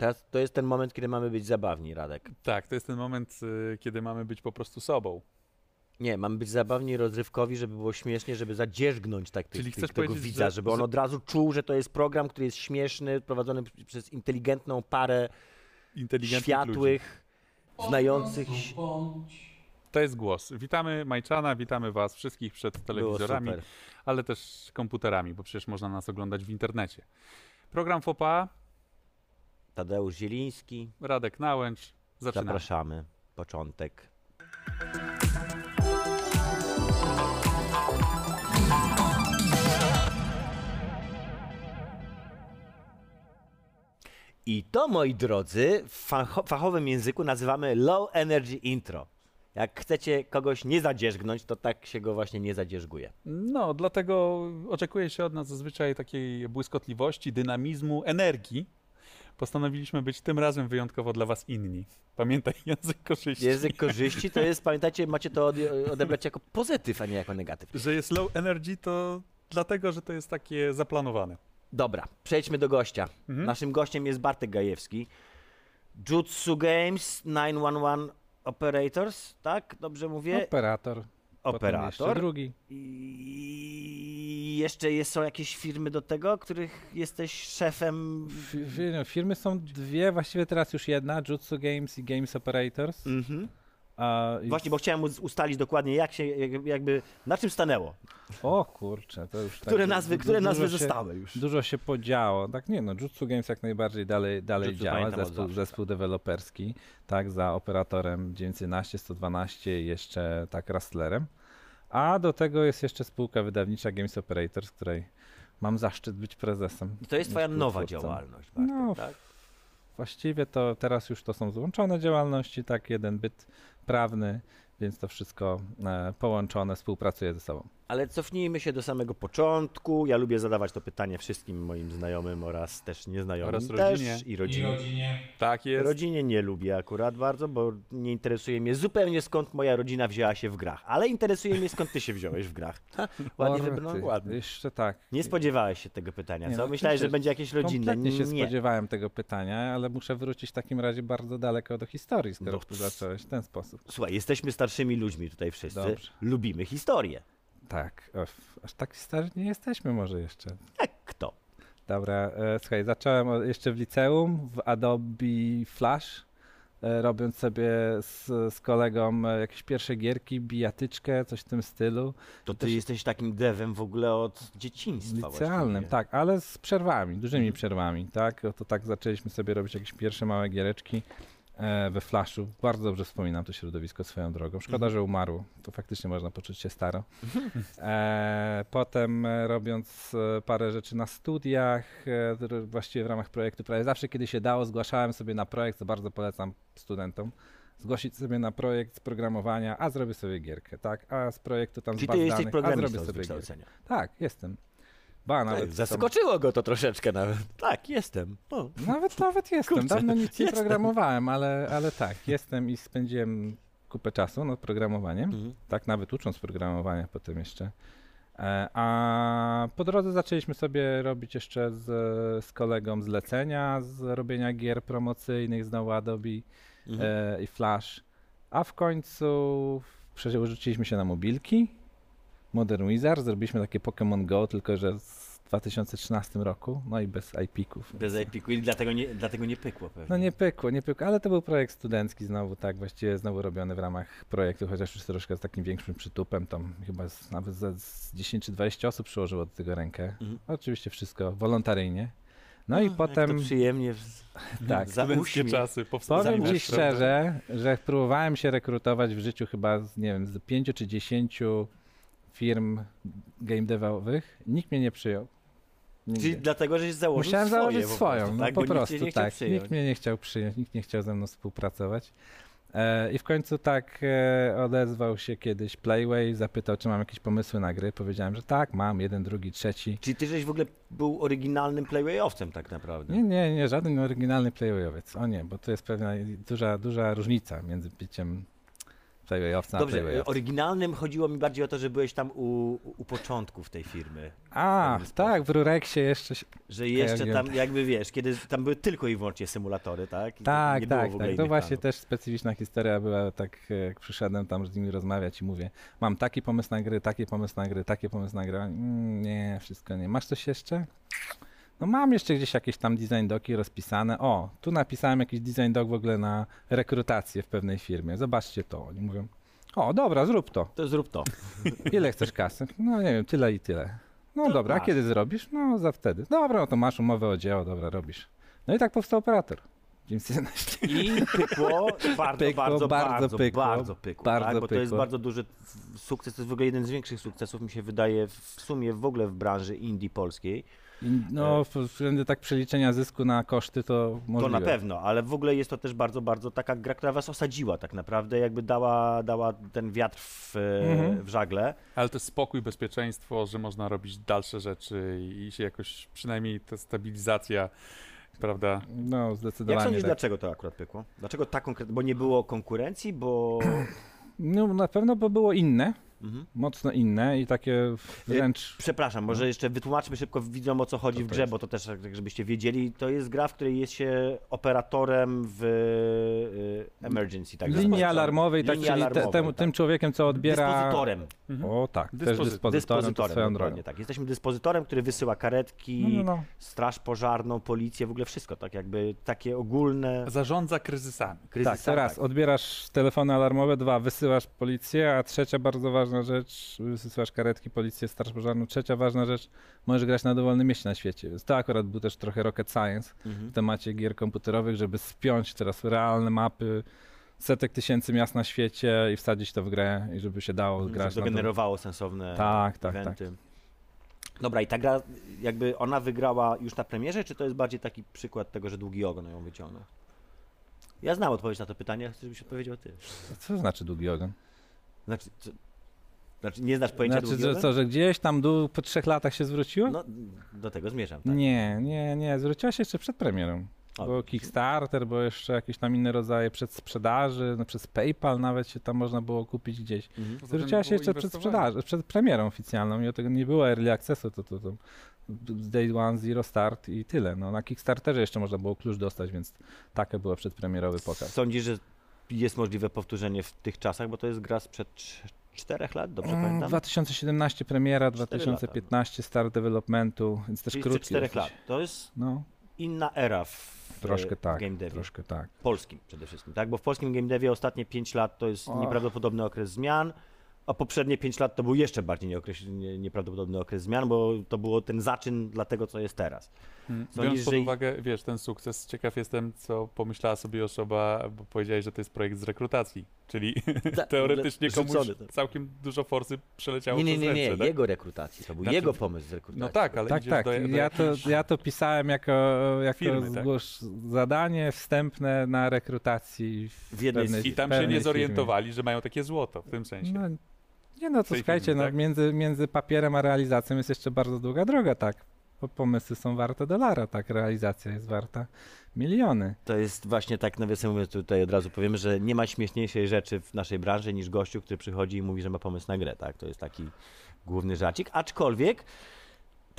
Teraz to jest ten moment, kiedy mamy być zabawni, Radek. Tak, to jest ten moment, y, kiedy mamy być po prostu sobą. Nie, mamy być zabawni, rozrywkowi, żeby było śmiesznie, żeby zadzierzgnąć tak tych, Czyli tych, chcesz tego powiedzieć, widza, że- żeby on że- od razu czuł, że to jest program, który jest śmieszny, prowadzony p- przez inteligentną parę Inteligentnych ludzi. światłych, znających się. To jest głos. Witamy Majczana, witamy was wszystkich przed Było telewizorami, super. ale też komputerami, bo przecież można nas oglądać w internecie. Program FOPA, Tadeusz Zieliński, Radek Nałęcz. Zaczynamy. zapraszamy. Początek. I to, moi drodzy, w facho- fachowym języku nazywamy low energy intro. Jak chcecie kogoś nie zadzierzgnąć, to tak się go właśnie nie zadzierzguje. No, dlatego oczekuje się od nas zazwyczaj takiej błyskotliwości, dynamizmu, energii. Postanowiliśmy być tym razem wyjątkowo dla was inni. Pamiętaj, język korzyści. Język korzyści to jest, pamiętajcie, macie to ode- odebrać jako pozytyw, a nie jako negatyw. Że jest low energy, to dlatego, że to jest takie zaplanowane. Dobra, przejdźmy do gościa. Mhm. Naszym gościem jest Bartek Gajewski. Jutsu Games 911 Operators, tak? Dobrze mówię? Operator. Potem jeszcze Operator. drugi. I jeszcze jest, są jakieś firmy do tego, których jesteś szefem. Fi- no, firmy są dwie, właściwie teraz już jedna, Jutsu Games i Games Operators. Mhm. A, Właśnie, bo chciałem ustalić dokładnie, jak się, jak- jakby, na czym stanęło. O kurczę, to już Które tak, nazwy, du- które nazwy się, zostały już. Dużo się podziało. Tak nie no, Jutsu Games jak najbardziej dalej, dalej Jutsu działa, zespół, zespół deweloperski, tak, za operatorem 911, 112 i jeszcze tak Rustlerem. A do tego jest jeszcze spółka wydawnicza Games Operators, której mam zaszczyt być prezesem. I to jest twoja nowa działalność, Bartek, No, tak? Właściwie to teraz już to są złączone działalności, tak, jeden byt prawny, więc to wszystko e, połączone współpracuje ze sobą. Ale cofnijmy się do samego początku. Ja lubię zadawać to pytanie wszystkim moim znajomym oraz też nieznajomym. Oraz też rodzinie. i rodzinie. Tak jest. Rodzinie nie lubię akurat bardzo, bo nie interesuje mnie zupełnie skąd moja rodzina wzięła się w grach. Ale interesuje mnie skąd ty się wziąłeś w grach. Ha, ładnie ty, Ładnie. Jeszcze tak. Nie spodziewałeś się tego pytania, Nie, co? no Myślałeś, że będzie jakieś rodzinne. Kompletnie się Nie. spodziewałem tego pytania, ale muszę wrócić w takim razie bardzo daleko do historii, skoro No, tu zacząłeś w ten sposób. Słuchaj, jesteśmy starszymi ludźmi tutaj wszyscy. Dobrze. Lubimy historię. Tak, aż tak starzy nie jesteśmy może jeszcze. Jak kto? Dobra, e, słuchaj, zacząłem jeszcze w liceum, w Adobe Flash, e, robiąc sobie z, z kolegą e, jakieś pierwsze gierki, bijatyczkę, coś w tym stylu. To ty Też- jesteś takim devem w ogóle od dzieciństwa. Licealnym, właściwie. tak, ale z przerwami, dużymi Mhm. przerwami, tak? To tak zaczęliśmy sobie robić jakieś pierwsze małe giereczki we Flashu. Bardzo dobrze wspominam to środowisko swoją drogą. Szkoda, Mhm. że umarło. To faktycznie można poczuć się staro. E, potem e, robiąc e, parę rzeczy na studiach, e, właściwie w ramach projektu, prawie zawsze kiedy się dało, zgłaszałem sobie na projekt, co bardzo polecam studentom. Zgłosić sobie na projekt z programowania, a zrobię sobie gierkę, tak? A z projektu tam Czyli z baz ty jesteś danych, a zrobię sobie gierkę. Tak, jestem. Ba, nawet, Tak, tam, zaskoczyło go to troszeczkę nawet. Tak, jestem. O. nawet, nawet jestem. Kurczę, Dawno nic nie jestem. programowałem, ale, ale tak, jestem i spędziłem kupę czasu nad programowaniem. Mhm. Tak, nawet ucząc programowania potem jeszcze. E, A po drodze zaczęliśmy sobie robić jeszcze z, z kolegą zlecenia z robienia gier promocyjnych, znowu Adobe Mhm. e, i Flash. A w końcu przerzuciliśmy się na mobilki. Modern Wizard, zrobiliśmy takie Pokémon Go, tylko że w 2013 roku, no i bez IP-ków. Bez Epiku i dlatego nie, dlatego nie pykło pewnie. No nie pykło, nie pykło, ale to był projekt studencki znowu, tak, właściwie znowu robiony w ramach projektu, chociaż już troszkę z takim większym przytupem, tam chyba z, nawet z, z 10 czy 20 osób przyłożyło do tego rękę. Mhm. Oczywiście wszystko wolontaryjnie. No i Jak potem, To przyjemnie. w- tak, za Studenckie uśmiech. czasy powstały. powiem ci szczerze, że próbowałem się rekrutować w życiu chyba, z, nie wiem, z 5 czy 10 firm game devowych, nikt mnie nie przyjął. Nigdy. Czyli dlatego, żeś założył Musiałem swoje założyć po swoją, prostu, no tak? po Bo nikt cię prostu nie chciał tak. Nikt mnie nie chciał przyjąć, nikt nie chciał ze mną współpracować. E, I w końcu tak e, odezwał się kiedyś Playway, zapytał, czy mam jakieś pomysły na gry. Powiedziałem, że tak, mam, jeden, drugi, trzeci. Czyli ty żeś w ogóle był oryginalnym playwayowcem tak naprawdę. Nie, nie, nie, żaden oryginalny Playwayowiec. O nie, bo to jest pewna duża, duża różnica między byciem Dobrze, Playwayowcem. oryginalnym chodziło mi bardziej o to, że byłeś tam u, u początków tej firmy. A, tak, w Rurexie jeszcze się... Że jeszcze tam, jakby wiesz, kiedy tam były tylko i wyłącznie symulatory, tak? I Tak, nie było tak, w ogóle tak. To innych właśnie planów. też specyficzna historia była, tak jak przyszedłem tam z nimi rozmawiać i mówię, mam taki pomysł na gry, taki pomysł na gry, taki pomysł na gry. Mm, nie, wszystko nie. Masz coś jeszcze? No mam jeszcze gdzieś jakieś tam design doki rozpisane. O, tu napisałem jakiś design dok w ogóle na rekrutację w pewnej firmie. Zobaczcie to. Oni mówią, o dobra, zrób to. To zrób to. Ile chcesz kasy? No nie wiem, tyle i tyle. No To dobra, a masz. kiedy zrobisz? No za wtedy. Dobra, no to masz umowę o dzieło, dobra, robisz. No i tak powstał operator. James 11. I pykło bardzo, Pykło, bardzo, bardzo bardzo, pykło, bardzo pykło, bardzo tak? Bo to jest pykło. bardzo duży sukces, to jest w ogóle jeden z większych sukcesów, mi się wydaje, w sumie w ogóle w branży indie polskiej. No, w- względem tak przeliczenia zysku na koszty to możliwe. To na pewno, ale w ogóle jest to też bardzo, bardzo taka gra, która was osadziła tak naprawdę, jakby dała, dała ten wiatr w, e, Mhm. w żagle. Ale to jest spokój, bezpieczeństwo, że można robić dalsze rzeczy i się jakoś, przynajmniej ta stabilizacja, prawda? No, Jak zdecydowanie sądzisz, tak. dlaczego to akurat pykło? Dlaczego tak konkretnie? Bo nie było konkurencji, bo... No, na pewno by było inne, Mhm. mocno inne i takie wręcz... Przepraszam, może jeszcze wytłumaczmy szybko widzom o co chodzi w to grze, jest? bo to też, tak żebyście wiedzieli, to jest gra, w której jest się operatorem w y, emergency, tak linii alarmowej, tak, Linii czyli te, alarmowej, tym, tak. tym człowiekiem, co odbiera... Dyspozytorem. Mhm. O tak, też Dyspozy- dyspozytorem, to Dyspozytorem, swoją drogą. tak. Jesteśmy dyspozytorem, który wysyła karetki, No, no, no. straż pożarną, policję, w ogóle wszystko, tak jakby takie ogólne Zarządza kryzysami. kryzysy. Tak, to raz, odbierasz telefony alarmowe, dwa, wysyłasz policję, a trzecia bardzo ważna rzecz, wysyłasz karetki, policję, straż pożarną, trzecia ważna rzecz, możesz grać na dowolnym mieście na świecie. Więc to akurat był też trochę rocket science Mhm. w temacie gier komputerowych, żeby spiąć teraz realne mapy setek tysięcy miast na świecie i wsadzić to w grę i żeby się dało Żeby grać na to. generowało sensowne Tak, tak, eventy. Dobra, i ta gra, jakby ona wygrała już na premierze, czy to jest bardziej taki przykład tego, że długi ogon ją wyciągnął? Ja znam odpowiedź na to pytanie, chcę, żebyś odpowiedział ty. Co znaczy długi ogon? Znaczy, znaczy nie znasz pojęcia Znaczy, długi że ogon? co, że gdzieś tam dół po trzech latach się zwróciło? No, do tego zmierzam, tak. Nie, nie, nie, zwróciła się jeszcze przed premierą. O, Bo Kickstarter, bo jeszcze jakieś tam inne rodzaje przedsprzedaży, no przez PayPal nawet się tam można było kupić gdzieś. Mhm. Zwróciła się było jeszcze przed sprzedaży, przed premierą oficjalną i o tego nie było early accessu, to, to, to z day one, zero start i tyle. No, na Kickstarterze jeszcze można było klucz dostać, więc taki był przedpremierowy pokaz. Sądzisz, że jest możliwe powtórzenie w tych czasach, bo to jest gra sprzed czterech lat, dobrze Mm, pamiętam? 2017 premiera, Cztery 2015 start developmentu, więc też Czyli krótki sprzed czterech dosyć. lat. To jest No, inna era w, troszkę w tak, game devie. troszkę tak. polskim przede wszystkim, tak? Bo w polskim game devie ostatnie 5 lat to jest Och. nieprawdopodobny okres zmian, a poprzednie 5 lat to był jeszcze bardziej nie, nieprawdopodobny okres zmian, bo to było ten zaczyn dla tego, co jest teraz. Mm. Sądzisz, Biorąc pod że- uwagę, wiesz, ten sukces, ciekaw jestem, co pomyślała sobie osoba, bo powiedziałeś, że to jest projekt z rekrutacji, czyli Ta- teoretycznie komuś całkiem dużo forsy przeleciało Nie, nie, przez nie, nie, ręce, tak? jego rekrutacji, to był Znaczy- jego pomysł z rekrutacji. No tak, ale Tak, tak. do, do ja, to, ja to pisałem jako, jako Firmy, tak? zadanie wstępne na rekrutacji w, W jednej pewnej, I tam się nie firmie. zorientowali, że mają takie złoto w tym sensie. No, nie no, to słuchajcie, firmie, no, tak? między, między papierem a realizacją jest jeszcze bardzo długa droga, tak. Bo pomysły są warte dolara, tak. Realizacja jest warta miliony. To jest właśnie tak, nawiasem mówiąc, tutaj od razu powiemy, że nie ma śmieszniejszej rzeczy w naszej branży niż gościu, który przychodzi i mówi, że ma pomysł na grę, tak? To jest taki główny żarcik, aczkolwiek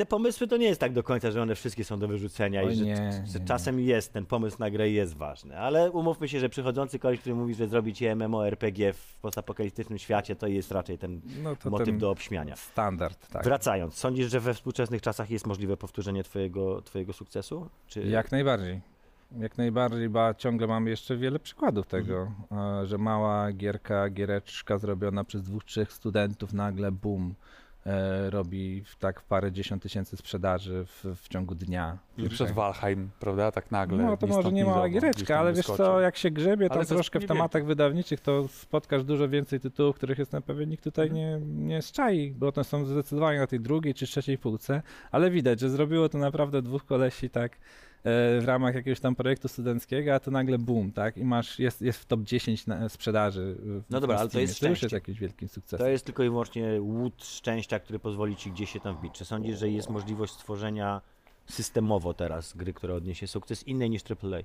te pomysły to nie jest tak do końca, że one wszystkie są do wyrzucenia i że, nie, że nie, czasem jest ten pomysł na grę jest ważny, ale umówmy się, że przychodzący koleś, który mówi, że zrobi ci MMORPG w postapokaliptycznym świecie, to jest raczej ten No motyw ten do obśmiania. standard, tak. Wracając, sądzisz, że we współczesnych czasach jest możliwe powtórzenie twojego, twojego sukcesu? Czy... Jak najbardziej. Jak najbardziej, bo ciągle mamy jeszcze wiele przykładów tego, Mhm. że mała gierka, giereczka zrobiona przez dwóch, trzech studentów nagle boom robi w tak parę dziesiąt tysięcy sprzedaży w, w ciągu dnia. I przed Valheim, prawda, tak nagle. No to może nie ni mała giereczka, ale wiesz co, jak się grzebie tam troszkę w tematach wydawniczych, to spotkasz dużo więcej tytułów, których jest na pewno nikt tutaj nie, Mhm. nie szczai, bo one są zdecydowanie na tej drugiej czy trzeciej półce, ale widać, że zrobiło to naprawdę dwóch kolesi tak w ramach jakiegoś tam projektu studenckiego, a to nagle boom, tak? I masz, jest, jest w top 10 na sprzedaży. W, No dobra, ale to jest To już jest szczęście. jakiś wielkim sukcesem. To jest tylko i wyłącznie łód szczęścia, który pozwoli ci gdzieś się tam wbić. Czy sądzisz, że jest możliwość stworzenia systemowo teraz gry, która odniesie sukces innej niż AAA?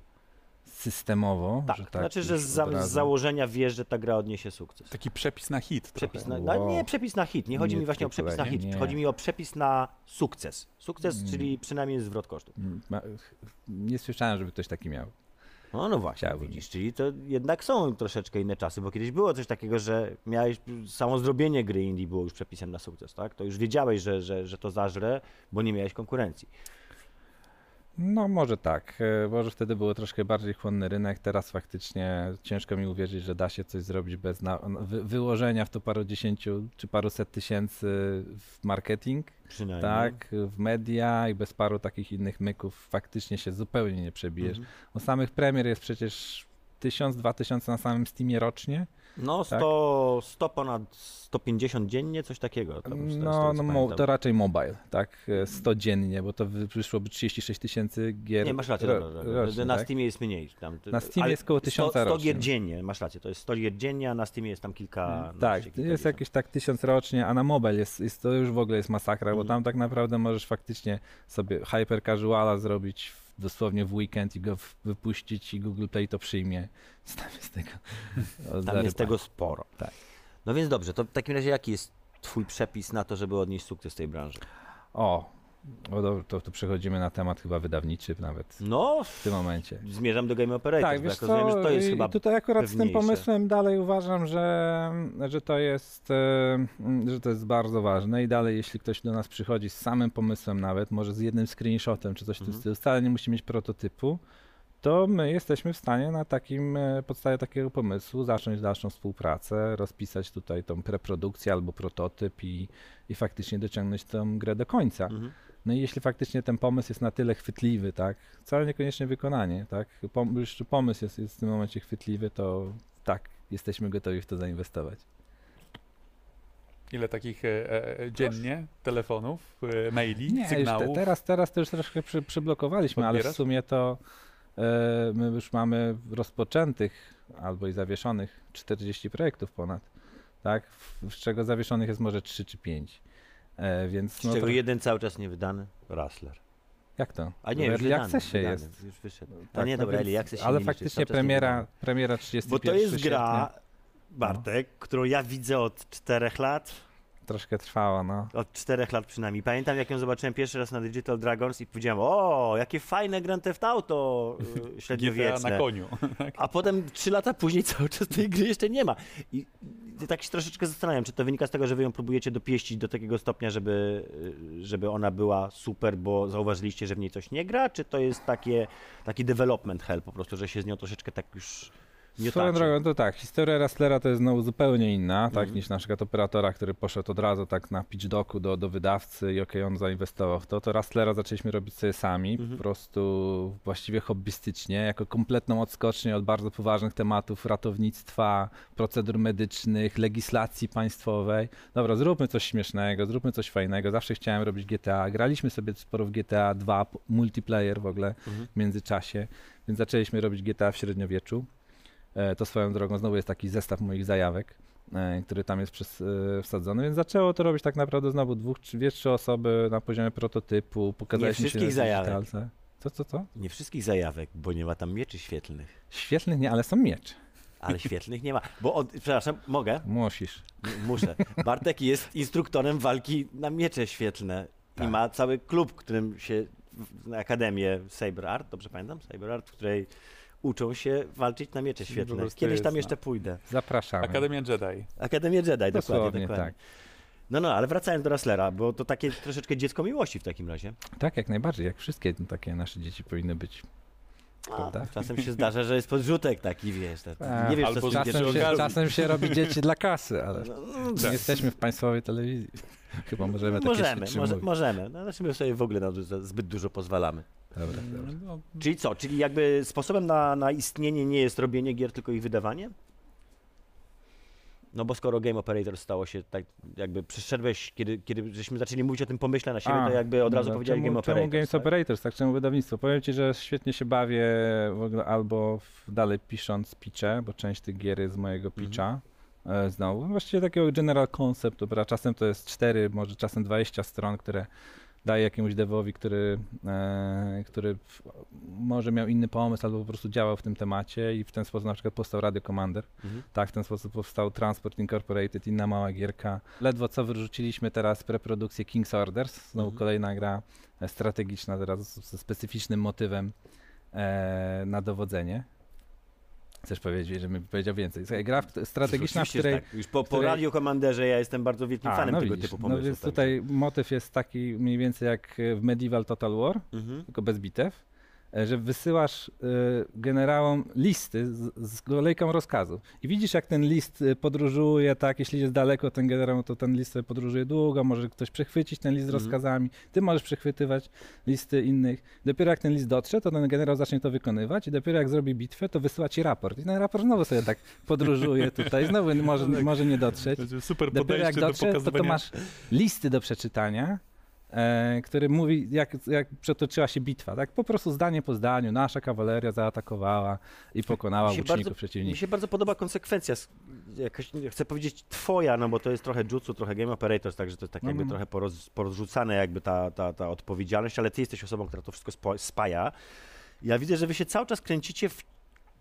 Systemowo. Tak, że tak znaczy, że z, z założenia wiesz, że ta gra odniesie sukces. Taki przepis na hit. Przepis na, no, Wow. nie przepis na hit, nie chodzi Nie mi właśnie o przepis na hit, nie. chodzi mi o przepis na sukces. Sukces, Mm. czyli przynajmniej zwrot kosztów. Mm, Nie słyszałem, żeby ktoś taki miał. No, no właśnie, Chciałbym. widzisz, czyli to jednak są troszeczkę inne czasy, bo kiedyś było coś takiego, że miałeś, samo zrobienie gry indie było już przepisem na sukces, tak? To już wiedziałeś, że, że, że to zażre, bo nie miałeś konkurencji. No może tak, e, może wtedy było troszkę bardziej chłonny rynek, teraz faktycznie ciężko mi uwierzyć, że da się coś zrobić bez na, wy, wyłożenia w to paru dziesięciu czy paruset tysięcy w marketing, Przynajmniej. tak, w media i bez paru takich innych myków faktycznie się zupełnie nie przebijesz. Mhm. O samych premier jest przecież tysiąc, dwa tysiące na samym Steamie rocznie. No, 100, 100 ponad 150 dziennie, coś takiego. No, no pamiętam. to raczej mobile, tak, e, 100 dziennie, bo to wy- wyszłoby 36 tysięcy gier Nie, masz rację, ro- dobra, dobra. rocznie, na tak? Steamie jest mniej. Tam, Na Steamie jest około 100, 1000 100 rocznie. gier dziennie, masz rację, to jest 100 gier dziennie, a na Steamie jest tam kilka. Tak, jest jakieś tak tysiąc rocznie, a na mobile jest, jest to już w ogóle jest masakra, bo Mhm. tam tak naprawdę możesz faktycznie sobie hyper casuala zrobić w, dosłownie w weekend i go wypuścić i Google Play to przyjmie. Tam jest tego. Tam jest tego sporo. Tak. No więc dobrze, to w takim razie jaki jest twój przepis na to, żeby odnieść sukces tej branży? O, o dobra, to, to przechodzimy na temat chyba wydawniczy nawet No, w tym momencie. zmierzam do Game Operators, Tak, wiesz jak rozumiem, co, że to jest chyba... tutaj akurat z tym pewniejsze. pomysłem dalej uważam, że, że to jest e, że to jest bardzo ważne i dalej jeśli ktoś do nas przychodzi z samym pomysłem nawet, może z jednym screenshotem czy coś w tym Mhm. stylu, wcale nie musi mieć prototypu, to my jesteśmy w stanie na takim e, podstawie takiego pomysłu zacząć dalszą współpracę, rozpisać tutaj tą preprodukcję albo prototyp i, i faktycznie dociągnąć tę grę do końca. Mhm. No i jeśli faktycznie ten pomysł jest na tyle chwytliwy, tak, wcale niekoniecznie wykonanie, tak, pom- już pomysł jest, jest w tym momencie chwytliwy, to tak, jesteśmy gotowi w to zainwestować. Ile takich e, e, dziennie telefonów, e, maili, Nie, już te, sygnałów? teraz, teraz to już troszkę przy, przyblokowaliśmy, ale w sumie to e, my już mamy rozpoczętych albo i zawieszonych 40 projektów ponad, tak, z czego zawieszonych jest może 3 czy 5. E, więc Z no czego to, jeden cały czas nie wydany? Rustler. jak to? A nie, w już wydany, wydany, jest. Już wyszedł. A Tak, nie, no dobra, więc- Ale nie liczy, faktycznie nie premiera, premiera 31 Bo to jest gra, Bartek, którą ja widzę od czterech lat. Troszkę trwała, no. Od czterech lat przynajmniej. Pamiętam, jak ją zobaczyłem pierwszy raz na Digital Dragons i powiedziałem, o, jakie fajne Grand Theft Auto y, GTA średniowieczne. na koniu. A potem trzy lata później cały czas tej gry jeszcze nie ma. I i tak się troszeczkę zastanawiam, czy to wynika z tego, że wy ją próbujecie dopieścić do takiego stopnia, żeby, y, żeby ona była super, bo zauważyliście, że w niej coś nie gra, czy to jest takie, taki development hell po prostu, że się z nią troszeczkę tak już nie Swoją taczy. drogą to tak, historia Rustlera to jest znowu zupełnie inna, tak, Mhm. niż na przykład operatora, który poszedł od razu tak na pitch docku do, do wydawcy i okej, on zainwestował w to, to Rustlera zaczęliśmy robić sobie sami, Mhm. po prostu właściwie hobbystycznie, jako kompletną odskocznię od bardzo poważnych tematów ratownictwa, procedur medycznych, legislacji państwowej. Dobra, zróbmy coś śmiesznego, zróbmy coś fajnego, zawsze chciałem robić GTA, graliśmy sobie sporo w GTA 2, p- multiplayer w ogóle, Mhm. w międzyczasie, więc zaczęliśmy robić GTA w średniowieczu. E, To swoją drogą znowu jest taki zestaw moich zajawek, e, który tam jest przez, e, wsadzony, więc zaczęło to robić tak naprawdę znowu dwóch, dwie, trzy osoby na poziomie prototypu, pokazaliśmy się wszystkich na zajawek. digitalce. Co, co, co? Nie wszystkich zajawek, bo nie ma tam mieczy świetlnych. Świetlnych nie, ale są miecze. Ale świetlnych nie ma. Bo, od, przepraszam, mogę? Musisz. M- Muszę. Bartek jest instruktorem walki na miecze świetlne i Tak. ma cały klub, którym się, na Akademię Saber Art, dobrze pamiętam? Saber Art, w której uczą się walczyć na miecze świetlne. Kiedyś tam jeszcze no. pójdę. Zapraszamy. Akademia Jedi. Akademię Jedi, dokładnie, dokładnie. tak. No, no, ale wracając do Rustlera, bo to takie troszeczkę dziecko miłości w takim razie. Tak, jak najbardziej, jak wszystkie takie nasze dzieci powinny być. A, czasem się zdarza, że jest podrzutek taki, wiesz. tak- A, nie wiesz, albo co czasem się, czasem się robi dzieci dla kasy, ale No, no, nie jesteśmy w państwowej telewizji. Chyba możemy takie Możemy, może, możemy. No, znaczy my sobie w ogóle na, zbyt dużo pozwalamy. Dobra, dobra. No, Czyli co? Czyli jakby sposobem na, na istnienie nie jest robienie gier, tylko ich wydawanie? No bo skoro Game Operator stało się tak, jakby przyszedłeś, kiedy, kiedy żeśmy zaczęli mówić o tym pomyśle na siebie, A, to jakby od razu dobra. powiedziałeś czemu, Game czemu Operator. Games tak? Operators, tak? Czemu wydawnictwo? Powiem ci, że świetnie się bawię w ogóle albo w, dalej pisząc pitche, bo część tych gier jest z mojego Mhm. pitcha. E, znowu, właściwie takiego general concept, dobra, czasem to jest 4, może czasem 20 stron, które daje jakiemuś devowi, który, e, który może miał inny pomysł albo po prostu działał w tym temacie i w ten sposób na przykład powstał Radio Commander. Mhm. Tak, w ten sposób powstał Transport Incorporated, inna mała gierka. Ledwo co wyrzuciliśmy teraz preprodukcję King's Orders, znowu Mhm. kolejna gra e, strategiczna teraz ze specyficznym motywem e, na dowodzenie. Chcesz powiedzieć, żebym powiedział więcej. Słuchaj, gra strategiczna, w której... Tak. Już po, po której- ja jestem bardzo wielkim A, fanem no tego widzisz, typu no pomysłów. więc także- tutaj motyw jest taki mniej więcej jak w Medieval Total War, Mhm. tylko bez bitew, że wysyłasz e, generałom listy z, z kolejką rozkazu. I widzisz, jak ten list e, podróżuje, tak, jeśli jest daleko ten generał, to ten list sobie podróżuje długo, może ktoś przechwycić ten list z Mhm. rozkazami, ty możesz przechwytywać listy innych. Dopiero jak ten list dotrze, to ten generał zacznie to wykonywać i dopiero jak zrobi bitwę, to wysyła ci raport. I ten raport znowu sobie tak podróżuje tutaj, znowu może, może nie dotrzeć. Super Dopiero jak podejście do dotrze, to, to masz listy do przeczytania, e, który mówi, jak, jak przetoczyła się bitwa. Tak po prostu zdanie po zdaniu. Nasza kawaleria zaatakowała i pokonała łuczników bardzo- Mi przeciwnika. się bardzo podoba konsekwencja, jakaś, chcę powiedzieć twoja, no bo to jest trochę jutsu, trochę Game Operators, także to jest tak jakby no. trochę poroz, porozrzucane jakby ta, ta, ta odpowiedzialność, ale ty jesteś osobą, która to wszystko spo, spaja. Ja widzę, że wy się cały czas kręcicie w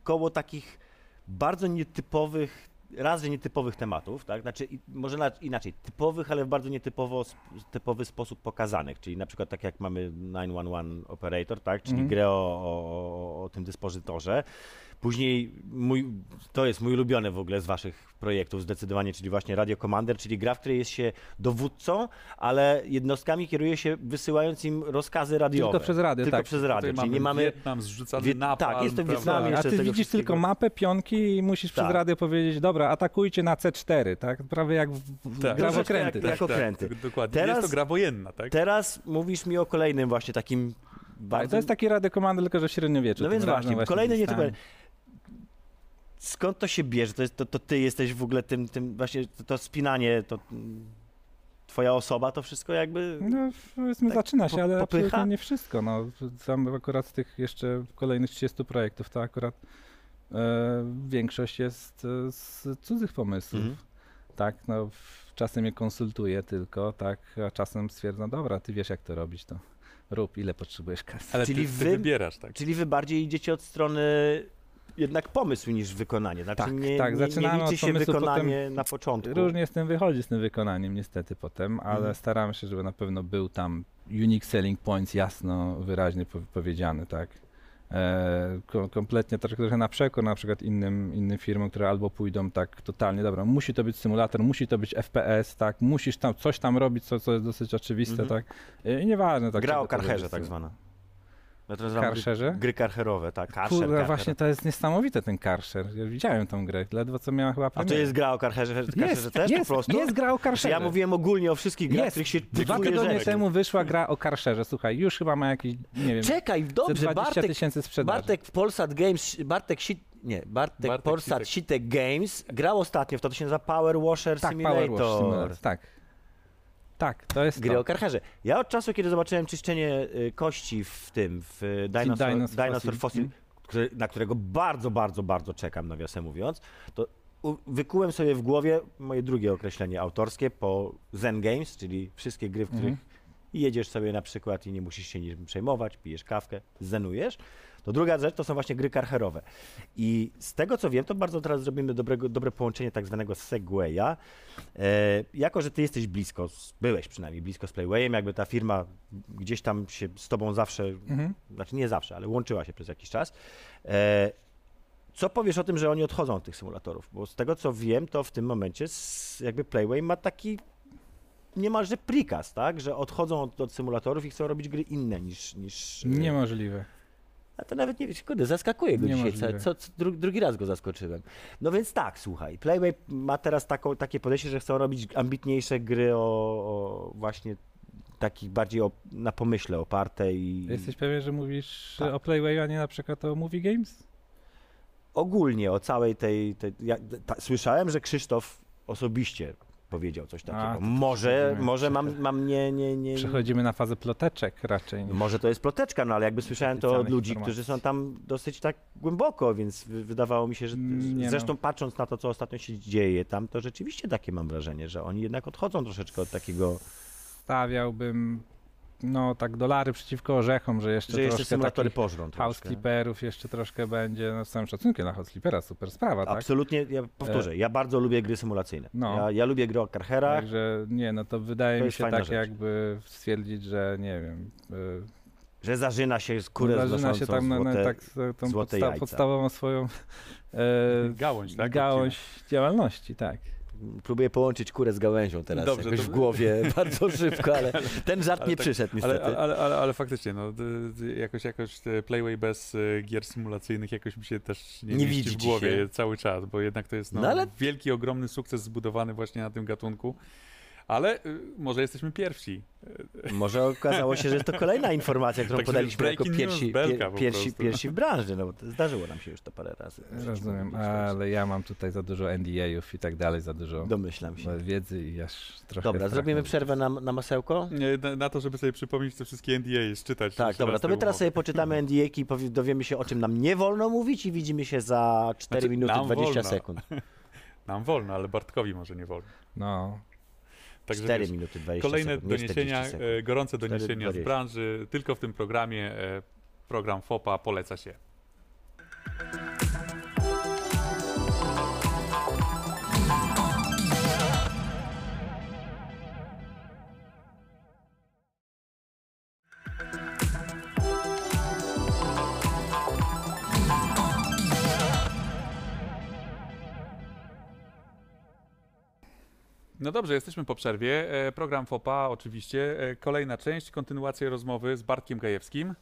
koło takich bardzo nietypowych, raz, że nietypowych tematów, tak? Znaczy, może na, inaczej, typowych, ale w bardzo nietypowo, typowy sposób pokazanych, czyli na przykład tak jak mamy 911 Operator, tak? Czyli Mhm. grę o, o, o tym dyspozytorze. Później mój, to jest mój ulubiony w ogóle z waszych projektów zdecydowanie, czyli właśnie Radio Commander, czyli gra, w której jest się dowódcą, ale jednostkami kieruje się wysyłając im rozkazy radiowe. Tylko przez radio, Tylko tak. przez radio, czyli mamy nie mamy... Wietnam zrzucany Wiet- napalm, tak, jest to prawda? Wietnam, A ty widzisz wszystkiego. tylko mapę, pionki i musisz przez Tak. radio powiedzieć, dobra, atakujcie na C4, tak? Prawie jak w, w Tak. gra w Troszeczkę okręty. jak- tak? jak okręty. Tak, dokładnie. Teraz- Jest to gra wojenna, tak? Teraz mówisz mi o kolejnym właśnie takim Tak, bardzo... to jest taki radio Commander, tylko że w średniowieczu. No więc razem właśnie, kolejny listami. nietypowy. Skąd to się bierze? To, jest, to, to ty jesteś w ogóle tym, tym właśnie to, to spinanie, to twoja osoba, to wszystko jakby... No, powiedzmy, Tak zaczyna się, po- ale popycha? nie wszystko. No, tam akurat z tych jeszcze kolejnych 30 projektów, to akurat e, większość jest e, z cudzych pomysłów. Mhm. Tak, no, czasem je konsultuję tylko, tak, a czasem stwierdzam, dobra, ty wiesz jak to robić, to rób, ile potrzebujesz kasy. Ale Czyli ty, ty wy- wybierasz, tak? Czyli wy bardziej idziecie od strony jednak pomysłu niż wykonanie. Znaczy Tak, nie, tak, nie, zaczynamy nie od liczy się wykonanie na początku. Różnie z tym wychodzi, z tym wykonaniem niestety potem, ale Mhm. staram się, żeby na pewno był tam unique selling points jasno, wyraźnie po- powiedziany, tak. E, ko- kompletnie trochę, na przekór na przykład innym, innym firmom, które albo pójdą tak totalnie, dobra, musi to być symulator, musi to być FPS, tak, musisz tam coś tam robić, co, co jest dosyć oczywiste, Mhm. tak. E, I nieważne, tak. Gra o robisz. tak zwana. Nazywam gry, Karszerze? gry karherowe, tak. Karszer, Kurde, karher. właśnie to jest niesamowite ten Karszer. Ja widziałem tą grę, ledwo co miała chyba A to jest gra o karherze, karherze jest, też jest, po prostu? jest gra o Karszerze. ja mówiłem ogólnie o wszystkich grach, Jest. których się Dwa tygodnie rzeczy. temu wyszła gra o Karszerze. Słuchaj, już chyba ma jakieś, nie wiem, Czekaj, ze dobrze, 20 Bartek, tysięcy sprzedaży. Bartek w Polsat Games, Bartek Sit, nie, Bartek, Bartek Polsat Sitek. Sitek Games grał ostatnio w to, to się nazywa Power Washer tak, Simulator. Power Wash Simulator. Tak. Tak, to jest Gry to. o karherze. Ja od czasu, kiedy zobaczyłem czyszczenie y, kości w tym, w y, Dinosaur, Dinosaur Dinosaur, Fossil. Fossil, Mm. na którego bardzo, bardzo, bardzo czekam, nawiasem mówiąc, to wykułem sobie w głowie moje drugie określenie autorskie po Zen Games, czyli wszystkie gry, w których Mhm. jedziesz sobie na przykład i nie musisz się niczym przejmować, pijesz kawkę, zenujesz. To druga rzecz to są właśnie gry karherowe. I z tego co wiem, to bardzo teraz zrobimy dobrego, dobre połączenie tak zwanego segwaya. E, jako, że ty jesteś blisko, byłeś przynajmniej blisko z Playwayem, jakby ta firma gdzieś tam się z tobą zawsze, Mhm. znaczy nie zawsze, ale łączyła się przez jakiś czas. E, co powiesz o tym, że oni odchodzą od tych symulatorów? Bo z tego co wiem, to w tym momencie jakby Playway ma taki niemalże prikaz, tak? Że odchodzą od, od symulatorów i chcą robić gry inne niż... niż e, Niemożliwe. a to nawet nie wiesz, kurde, zaskakuje go dzisiaj. Co, co, dru, drugi raz go zaskoczyłem. No więc tak, słuchaj, Playway ma teraz taką, takie podejście, że chcą robić ambitniejsze gry o, o właśnie takich bardziej o, na pomyśle oparte i Jesteś pewien, że mówisz Tak. o Playwayu, a nie na przykład o Movie Games? ogólnie o całej tej... tej ja, ta, słyszałem, że Krzysztof osobiście powiedział coś takiego. A, to może może mam, mam nie, nie, nie, Przechodzimy na fazę ploteczek raczej. może to jest ploteczka, no ale jakby słyszałem to od ludzi, informacji. którzy są tam dosyć tak głęboko, więc wy- wydawało mi się, że Mm, nie zresztą no. patrząc na to, co ostatnio się dzieje tam, to rzeczywiście takie mam wrażenie, że oni jednak odchodzą troszeczkę od takiego, Stawiałbym no tak dolary przeciwko orzechom, że jeszcze że jeszcze troszkę symulatory takich pożrą house clipperów jeszcze troszkę będzie, no z całym szacunkiem na house clippera, super sprawa, tak? Absolutnie, ja powtórzę, ja bardzo lubię gry symulacyjne. No. Ja, ja lubię gry o karherach, Także nie, no to wydaje To mi się tak rzecz. jakby stwierdzić, że nie wiem, y, że zażyna się skórę zaczyna znoszącą się tam na, na, tak, tą podsta- jajca. podstawową swoją e, Gałąź, tak? gałąź działalności, tak. Próbuję połączyć kurę z gałęzią teraz Dobrze, jakoś to- w głowie bardzo szybko, ale ten żart Ale nie tak- przyszedł niestety. Ale, ale, ale, ale faktycznie, no, jakoś, jakoś Playway bez e, gier symulacyjnych jakoś mi się też nie, Nie widzi w głowie się. cały czas, bo jednak to jest no, No ale- wielki, ogromny sukces zbudowany właśnie na tym gatunku. Ale y, może jesteśmy pierwsi. Może okazało się, że jest to kolejna informacja, którą Także podaliśmy jako pierwsi, pier, pierwsi, pierwsi w branży, no bo zdarzyło nam się już to parę razy. Rozumiem, ale ja mam tutaj za dużo NDA-ów i tak dalej, za dużo Domyślam się. wiedzy i aż trochę Dobra, strach zrobimy przerwę na, na masełko? Nie, na, na to, żeby sobie przypomnieć te wszystkie NDA, czytać. Tak, dobra, to my teraz sobie poczytamy NDA-ki i dowiemy się, o czym nam nie wolno mówić i widzimy się za 4 Znaczy, minuty nam 20 wolno. sekund. Nam wolno, ale Bartkowi może nie wolno. No, Także 4 wiesz, minuty 20 Kolejne sekund, nie 40 doniesienia, e, gorące 4, doniesienia z 20. branży, tylko w tym programie. e, Program FOPA poleca się. No dobrze, jesteśmy po przerwie. E, Program FOPA oczywiście. E, Kolejna część, kontynuacja rozmowy z Bartkiem Gajewskim.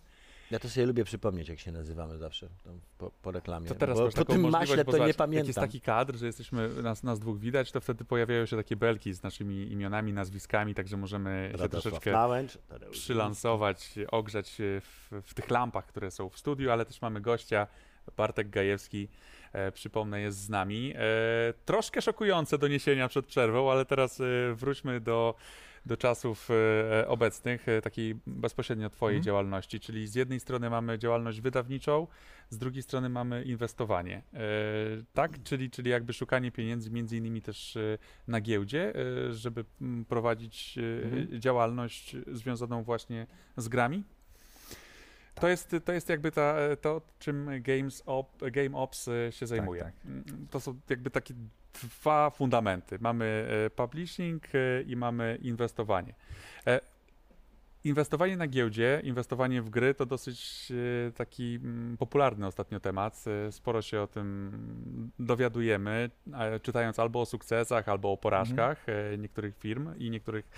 Ja to sobie lubię przypomnieć, jak się nazywamy zawsze po, po reklamie. To teraz bo po taką tym maśle to zobacz, nie pamiętam. Jak jest taki kadr, że jesteśmy, nas, nas dwóch widać, to wtedy pojawiają się takie belki z naszymi imionami, nazwiskami, także możemy się troszeczkę przylansować, ogrzać w, w tych lampach, które są w studiu, ale też mamy gościa, Bartek Gajewski, przypomnę, jest z nami. E, troszkę szokujące doniesienia przed przerwą, ale teraz e, wróćmy do, do czasów e, obecnych, e, takiej bezpośrednio twojej Mhm. działalności, czyli z jednej strony mamy działalność wydawniczą, z drugiej strony mamy inwestowanie. E, tak, czyli, czyli jakby szukanie pieniędzy między innymi też e, na giełdzie, e, żeby mm, prowadzić e, Mhm. działalność związaną właśnie z grami. To jest, to jest jakby ta, to, czym Games Op, Game Ops e, się zajmuje. tak. Mm, To są jakby takie dwa fundamenty. Mamy e, publishing e, i mamy inwestowanie. Inwestowanie na giełdzie, inwestowanie w gry to dosyć e, taki mm, popularny ostatnio temat. E, Sporo się o tym dowiadujemy, czytając albo o sukcesach, albo o porażkach e, niektórych firm i niektórych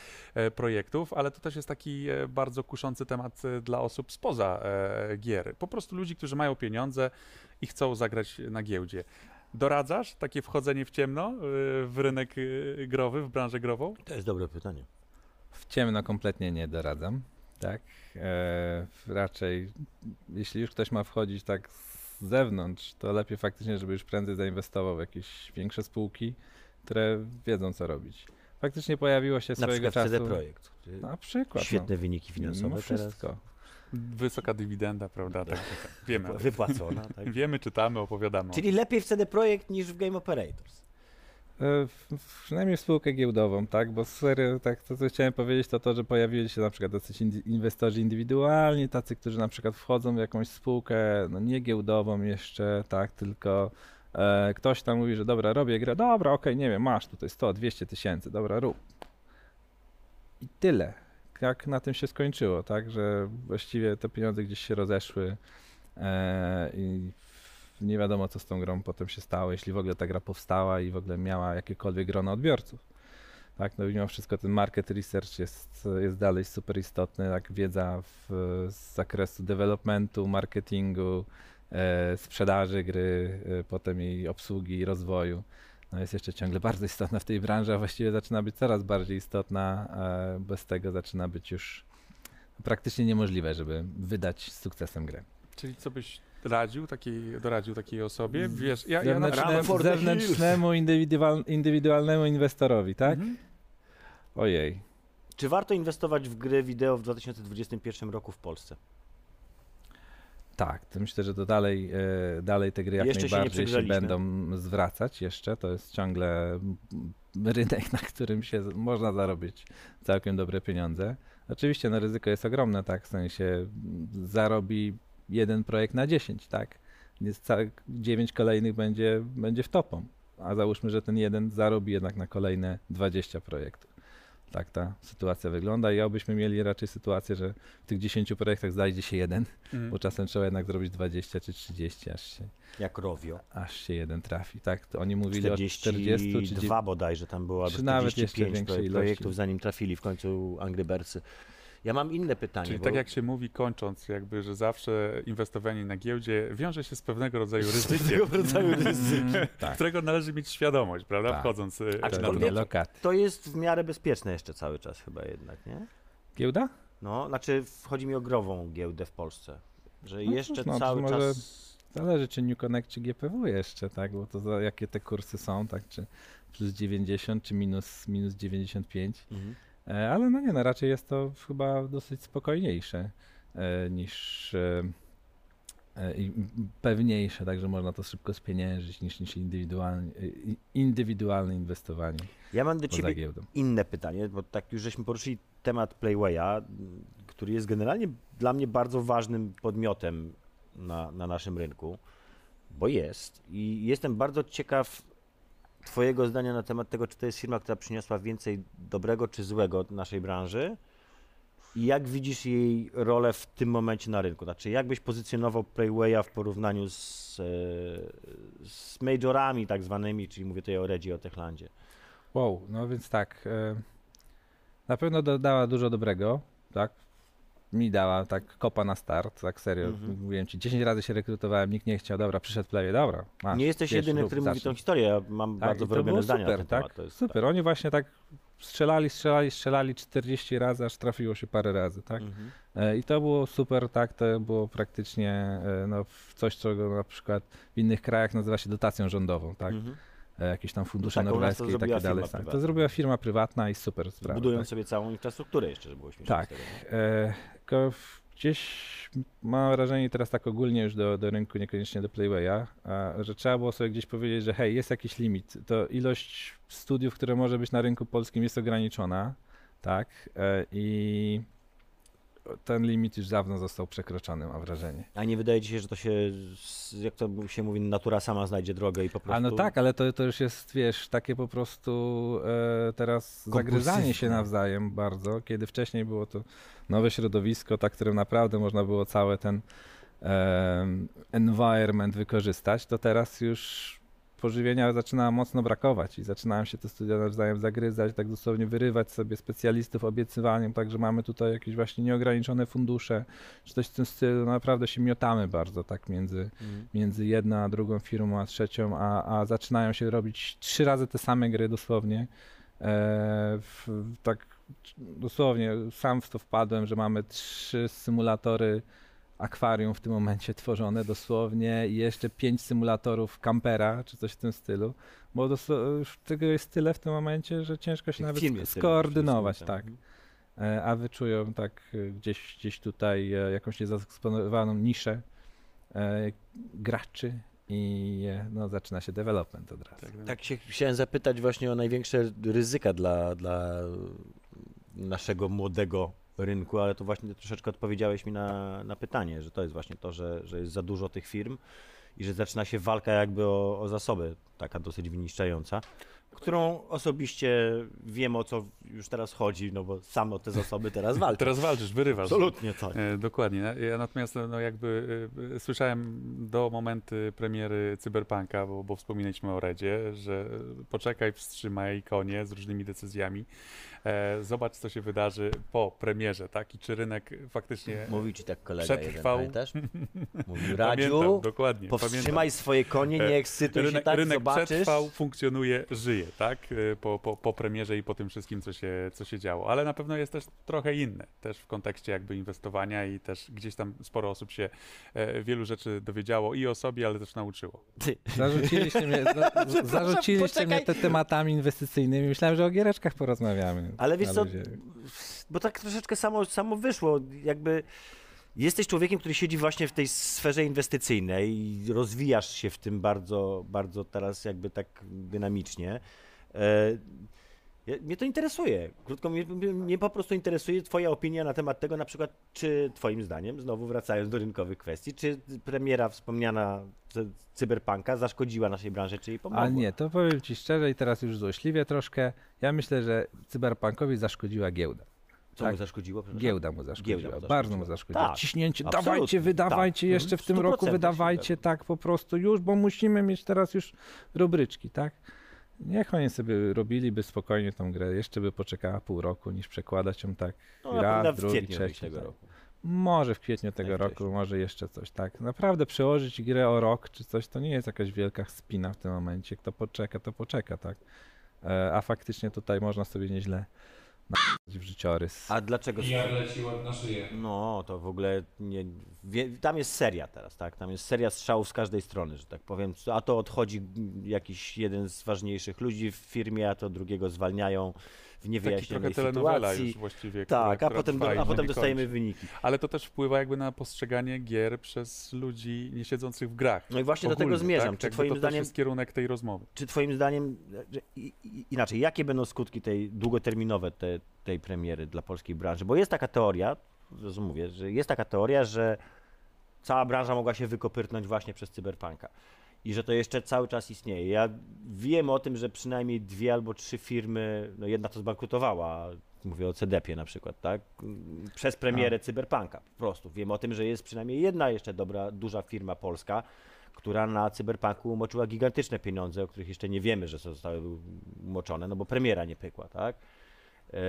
projektów, ale to też jest taki bardzo kuszący temat dla osób spoza gier. Po prostu ludzi, którzy mają pieniądze i chcą zagrać na giełdzie. Doradzasz takie wchodzenie w ciemno w rynek growy, w branżę grową? To jest dobre pytanie. W ciemno kompletnie nie doradzam, tak. E, raczej, jeśli już ktoś ma wchodzić tak z zewnątrz, to lepiej faktycznie, żeby już prędzej zainwestował w jakieś większe spółki, które wiedzą, co robić. Faktycznie pojawiło się Na swojego przykład CD czasu... Projekt. Na przykład. Świetne wyniki no. finansowe no teraz. wszystko. Wysoka dywidenda, prawda? Tak, tak, tak. Wiemy. Wypła- Wypłacona. Tak? Wiemy, czytamy, opowiadamy. Czyli lepiej w CD Projekt niż w Game Operators. E, Przynajmniej spółkę giełdową, tak? Bo serio, tak, to co chciałem powiedzieć, to to, że pojawili się na przykład indy- inwestorzy indywidualni, tacy, którzy na przykład wchodzą w jakąś spółkę, no nie giełdową jeszcze, tak, tylko e, ktoś tam mówi, że dobra, robię grę, dobra, okej, nie wiem, masz tutaj 100, 200 tysięcy, dobra, rób. I tyle. Jak na tym się skończyło, tak, że właściwie te pieniądze gdzieś się rozeszły e, i nie wiadomo, co z tą grą potem się stało, jeśli w ogóle ta gra powstała i w ogóle miała jakiekolwiek grono odbiorców. Tak, no mimo wszystko ten market research jest, jest dalej super istotny, tak, wiedza w, z zakresu developmentu, marketingu, e, sprzedaży gry, e, potem jej obsługi i rozwoju. No jest jeszcze ciągle bardzo istotna w tej branży, a właściwie zaczyna być coraz bardziej istotna. E, bez tego zaczyna być już praktycznie niemożliwe, żeby wydać z sukcesem grę. Czyli co byś radził takiej, doradził takiej osobie? Wiesz, ja, ja Zewnętrzne, the zewnętrznemu indywidual, indywidualnemu inwestorowi, tak? Mhm. Ojej. Czy warto inwestować w gry wideo w 2021 roku w Polsce? Tak, to myślę, że to dalej, e, dalej te gry jak Jeszcze się najbardziej się, przygrzaliśmy. będą zwracać jeszcze. To jest ciągle rynek, na którym się można zarobić całkiem dobre pieniądze. Oczywiście no, ryzyko jest ogromne, tak, w sensie zarobi jeden projekt na 10, tak? Więc całe 9 kolejnych będzie, będzie wtopą. A załóżmy, że ten jeden zarobi jednak na kolejne 20 projektów. Tak ta sytuacja wygląda i obyśmy mieli raczej sytuację, że w tych 10 projektach znajdzie się jeden, Mhm. bo czasem trzeba jednak zrobić 20 czy 30, aż się, Jak Rovio. aż się jeden trafi. Tak, to oni mówili o 40 42 czy dzie- bodajże tam było, albo czy nawet jeszcze 45 większej ilości. projektów, zanim trafili w końcu Angry Birdsy. Ja mam inne pytanie. Czyli bo... tak jak się mówi, kończąc, jakby, że zawsze inwestowanie na giełdzie wiąże się z pewnego rodzaju ryzykiem, Tego rodzaju ryzyk. tak, którego należy mieć świadomość, prawda, Tak. wchodząc y, to na Aczkolwiek- to. To jest w miarę bezpieczne jeszcze cały czas chyba jednak, nie? Giełda? No, znaczy chodzi mi o grową giełdę w Polsce. Że No jeszcze no, cały może- czas... Zależy czy New Connect czy GPW jeszcze, tak, bo to za jakie te kursy są, tak, czy plus 90 czy minus, minus 95. Mhm. E, Ale no nie, no raczej jest to chyba dosyć spokojniejsze e, niż e, i pewniejsze, także można to szybko spieniężyć niż, niż indywidualne, indywidualne inwestowanie Ja mam do ciebie giełdą. inne pytanie, bo tak już żeśmy poruszyli temat Playwaya, który jest generalnie dla mnie bardzo ważnym podmiotem na, na naszym rynku, bo jest. I jestem bardzo ciekaw Twojego zdania na temat tego, czy to jest firma, która przyniosła więcej dobrego czy złego naszej branży. I jak widzisz jej rolę w tym momencie na rynku? Znaczy, jak byś pozycjonował Playwaya w porównaniu z, e, z majorami tak zwanymi, czyli mówię tutaj o Redzi, o Techlandzie. Wow, no więc tak, e, na pewno dodała dużo dobrego, tak, mi dała tak kopa na start, tak serio, Mhm. mówiłem ci, 10 razy się rekrutowałem, nikt nie chciał, dobra, przyszedł play, dobra, masz, nie jesteś jedyny, który mówi zacznij. tą historię. Ja mam Tak, bardzo wyrobione zdania na super, ten tak? temat. Super, oni właśnie tak strzelali, strzelali, strzelali 40 razy, aż trafiło się parę razy, tak? Mhm. E, I to było super, tak, to było praktycznie e, no, coś, czego na przykład w innych krajach nazywa się dotacją rządową, tak? Mhm. E, Jakieś tam fundusze tak, to norweskie i takie dalej. Tak. To zrobiła firma prywatna i super sprawa. Budując tak? sobie całą infrastrukturę jeszcze, żeby było śmiesznie. Tak. E, tylko gdzieś mam wrażenie teraz tak ogólnie już do, do rynku, niekoniecznie do Playwaya, że trzeba było sobie gdzieś powiedzieć, że hej, jest jakiś limit. To ilość studiów, które może być na rynku polskim jest ograniczona, tak? E, I ten limit już dawno został przekroczony, mam wrażenie. A nie wydaje ci się, że to się, jak to się mówi, natura sama znajdzie drogę i po prostu... A no tak, ale to, to już jest, wiesz, takie po prostu e, teraz zagryzanie się nawzajem bardzo, kiedy wcześniej było to nowe środowisko, tak, którym naprawdę można było cały ten em, environment wykorzystać, to teraz już pożywienia zaczyna mocno brakować i zaczynają się te studia nawzajem zagryzać, tak dosłownie wyrywać sobie specjalistów obiecywaniem, także mamy tutaj jakieś właśnie nieograniczone fundusze, czy coś w tym stylu, naprawdę się miotamy bardzo, tak, między Mhm. między jedną a drugą firmą, a trzecią, a, a zaczynają się robić trzy razy te same gry dosłownie. E, w, tak dosłownie sam w to wpadłem, że mamy trzy symulatory akwarium w tym momencie tworzone dosłownie i jeszcze pięć symulatorów kampera, czy coś w tym stylu, bo już tego jest tyle w tym momencie, że ciężko się nawet tyle, skoordynować, przede tak. wszystkim, E, A wyczują tak e, gdzieś, gdzieś tutaj e, jakąś niezagospodarowaną niszę graczy i no, zaczyna się development od razu. Tak, Tak, tak się chciałem zapytać właśnie o największe ryzyka dla, dla naszego młodego rynku, ale to właśnie troszeczkę odpowiedziałeś mi na, na pytanie, że to jest właśnie to, że, że jest za dużo tych firm i że zaczyna się walka jakby o, o zasoby, taka dosyć wyniszczająca, którą osobiście wiem o co już teraz chodzi, no bo sam o te zasoby teraz walczę. Teraz walczysz, wyrywasz. Absolutnie tak. E, Dokładnie. Ja natomiast no, jakby e, e, słyszałem do momentu premiery Cyberpunka, bo, bo wspominaliśmy o Redzie, że poczekaj, wstrzymaj konie z różnymi decyzjami. E, zobacz, co się wydarzy po premierze, tak? I czy rynek faktycznie Mówił ci tak kolega Przetrwał. jeden, pamiętasz? Mówił, Pamiętam, Radziu, dokładnie. powstrzymaj pamiętam. swoje konie, nie ekscytuj się Rynek, tak, rynek zobaczysz. przetrwał, funkcjonuje, żyje. Tak? Y, Po, po, po premierze i po tym wszystkim, co się, co się działo. Ale na pewno jest też trochę inne, też w kontekście jakby inwestowania i też gdzieś tam sporo osób się e, wielu rzeczy dowiedziało i o sobie, ale też nauczyło. Ty. Zarzuciliście mnie, za, zarzuciliście mnie te tematami inwestycyjnymi. Myślałem, że o giereczkach porozmawiamy. Ale wiesz co, bo tak troszeczkę samo, samo wyszło, jakby jesteś człowiekiem, który siedzi właśnie w tej sferze inwestycyjnej i rozwijasz się w tym bardzo, bardzo teraz jakby tak dynamicznie. E, Mnie to interesuje. Krótko, mnie, mnie- po prostu interesuje Twoja opinia na temat tego, na przykład, czy Twoim zdaniem, znowu wracając do rynkowych kwestii, czy premiera wspomniana cy- cyberpunka zaszkodziła naszej branży, czy jej pomogła? Ale nie, to powiem ci szczerze i teraz już złośliwie troszkę. Ja myślę, że cyberpunkowi zaszkodziła giełda. Co tak. mu zaszkodziło? Giełda mu zaszkodziła, Giełda mu bardzo zaszkodziła. mu zaszkodziła. Tak, Ciśnięcie, absolutnie, dawajcie, wydawajcie tak. jeszcze w tym 100% roku, wydawajcie siłę. tak po prostu już, bo musimy mieć teraz już rubryczki, tak? Niech oni sobie robiliby spokojnie tą grę, jeszcze by poczekała pół roku, niż przekładać ją tak No, raz, drugi, trzeci. tego tak. roku. Może w kwietniu tego roku, może jeszcze coś, tak. Naprawdę przełożyć grę o rok czy coś, to nie jest jakaś wielka spina w tym momencie. Kto poczeka, to poczeka, tak. E, a faktycznie tutaj można sobie nieźle w życiorys. A dlaczego? I ja leci na szyję. No, to w ogóle nie. Wie, tam jest seria teraz, tak? Tam jest seria strzałów z każdej strony, że tak powiem. A to odchodzi jakiś jeden z ważniejszych ludzi w firmie, a to drugiego zwalniają w Taki niewyjaśnionej trochę telenowela sytuacji. już właściwie. Tak, a potem, i a potem dostajemy kończy. wyniki. Ale to też wpływa jakby na postrzeganie gier przez ludzi nie siedzących w grach. No i właśnie do tego Ogólnie, zmierzam. Tak? Czy twoim to zdaniem jest kierunek tej rozmowy. Czy twoim zdaniem, inaczej, jakie będą skutki tej długoterminowe te, tej premiery dla polskiej branży? Bo jest taka teoria, mówię, że jest taka teoria, że cała branża mogła się wykopyrtnąć właśnie przez cyberpunka. I że to jeszcze cały czas istnieje. Ja wiem o tym, że przynajmniej dwie albo trzy firmy, no jedna to zbankrutowała, mówię o CDP na przykład, tak? Przez premierę cyberpunka po prostu. Wiem o tym, że jest przynajmniej jedna jeszcze dobra, duża firma polska, która na cyberpunku umoczyła gigantyczne pieniądze, o których jeszcze nie wiemy, że zostały umoczone, no bo premiera nie pykła, tak? Eee,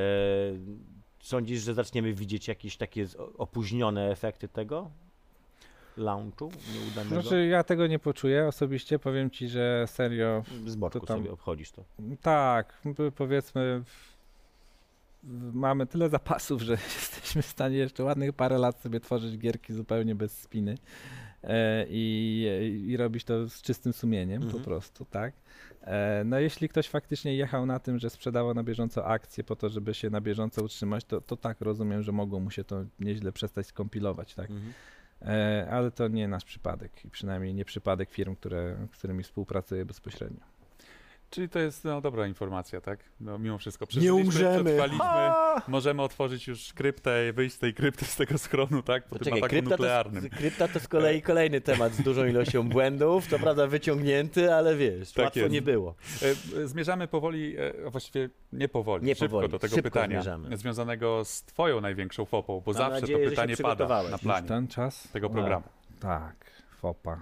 sądzisz, że zaczniemy widzieć jakieś takie opóźnione efekty tego launchu nieudanego? Znaczy ja tego nie poczuję osobiście, powiem ci, że serio, z boczku to tam- sobie obchodzisz to. tak, powiedzmy mamy tyle zapasów, że jesteśmy w stanie jeszcze ładnych parę lat sobie tworzyć gierki zupełnie bez spiny e, i, i robić to z czystym sumieniem Mhm. po prostu, tak? E, no jeśli ktoś faktycznie jechał na tym, że sprzedawał na bieżąco akcje po to, żeby się na bieżąco utrzymać, to, to tak, rozumiem, że mogło mu się to nieźle przestać skompilować, tak? Mhm. E, ale to nie nasz przypadek i przynajmniej nie przypadek firm, które, z którymi współpracuję bezpośrednio. Czyli to jest no, dobra informacja, tak? No, mimo wszystko przeżyliśmy, umrzemy. przetrwaliśmy, A! możemy otworzyć już kryptę, wyjść z tej krypty, z tego schronu, tak? Po tym Poczekaj, ataku krypta nuklearnym. to, krypta to z kolei kolejny temat z dużą ilością błędów, to prawda wyciągnięty, ale wiesz, Tak łatwo jest. nie było. E, e, Zmierzamy powoli, e, a właściwie nie powoli, Nie szybko powoli, do tego szybko pytania zmierzamy. związanego z twoją największą fopą, bo Mam zawsze nadzieję, że to się pytanie pada przygotowałeś. na Już planie Ten czas? tego No, programu. tak, FOPA.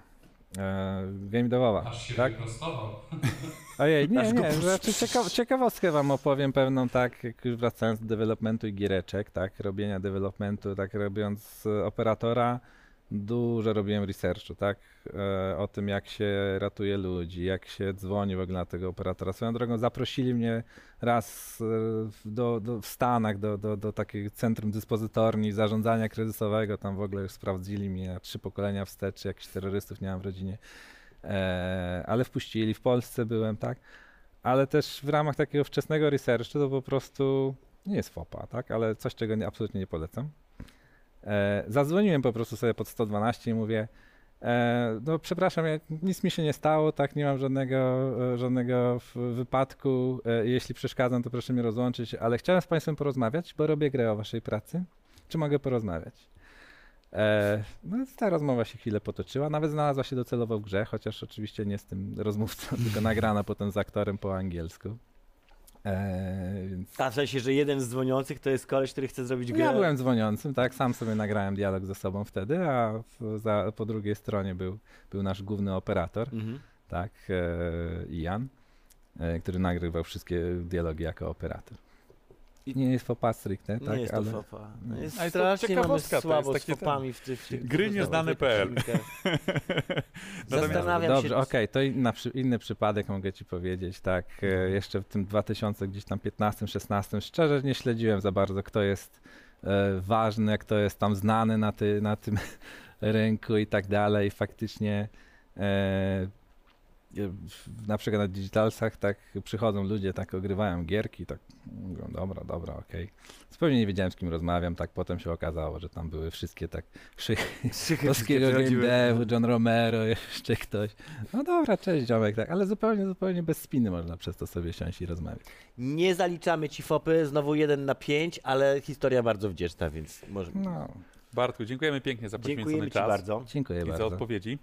E, game devowa, Aż się tak? wyprostował. Ojej, nie, nie, znaczy cieka ciekawostkę wam opowiem pewną, tak, jak już wracając do developmentu i giereczek, tak, robienia developmentu, tak, robiąc e, operatora, dużo robiłem researchu, tak, e, o tym, jak się ratuje ludzi, jak się dzwoni w ogóle na tego operatora. Swoją drogą zaprosili mnie raz e, do, do, w Stanach do, do, do takiego centrum dyspozytorni zarządzania kryzysowego, tam w ogóle już sprawdzili mnie trzy pokolenia wstecz, jakichś terrorystów mam w rodzinie. E, ale wpuścili, w Polsce byłem, tak? Ale też w ramach takiego wczesnego researchu to po prostu nie jest FOPA, tak? Ale coś, czego nie, absolutnie nie polecam. E, zadzwoniłem po prostu sobie pod 112 i mówię, e, no przepraszam, ja, nic mi się nie stało, tak? Nie mam żadnego, e, żadnego wypadku. E, jeśli przeszkadzam, to proszę mnie rozłączyć, ale chciałem z Państwem porozmawiać, bo robię grę o Waszej pracy. Czy mogę porozmawiać? E, no, ta rozmowa się chwilę potoczyła, nawet znalazła się docelowo w grze, chociaż oczywiście nie z tym rozmówcą, tylko nagrana potem z aktorem po angielsku. E, więc A w sensie, że jeden z dzwoniących to jest koleś, który chce zrobić grę. ja byłem dzwoniącym, tak, sam sobie nagrałem dialog ze sobą wtedy, a w, za, po drugiej stronie był, był nasz główny operator, Mhm. tak, e, Ian, e, który nagrywał wszystkie dialogi jako operator. Nie jest fopa stricte, tak? nie jest to ale... fopa. No jest Ale to strasznie mamy ciekawostka, to jest słabo z fopami w tych... w tych Gry nieznane.pl. Zastanawiam Dobrze, się... okej, to inna, przy- inny przypadek mogę ci powiedzieć, tak, e, jeszcze w tym 2000 gdzieś tam 15, 16, szczerze nie śledziłem za bardzo, kto jest e, ważny, kto jest tam znany na, ty, na tym rynku i tak dalej, faktycznie e, na przykład na digitalsach tak przychodzą ludzie, tak ogrywają gierki, tak mówią, dobra, dobra, okej. Zupełnie nie wiedziałem z kim rozmawiam, tak potem się okazało, że tam były wszystkie tak Polskiego Game Dev, John Romero, jeszcze ktoś. No dobra, cześć ziomek, tak, ale zupełnie, zupełnie bez spiny można przez to sobie siąść i rozmawiać. Nie zaliczamy ci fopy, znowu jeden na pięć, ale historia bardzo wdzięczna, więc może... No, Bartku, dziękujemy pięknie za poświęcony Dziękujemy czas bardzo. dziękuję i za bardzo. odpowiedzi.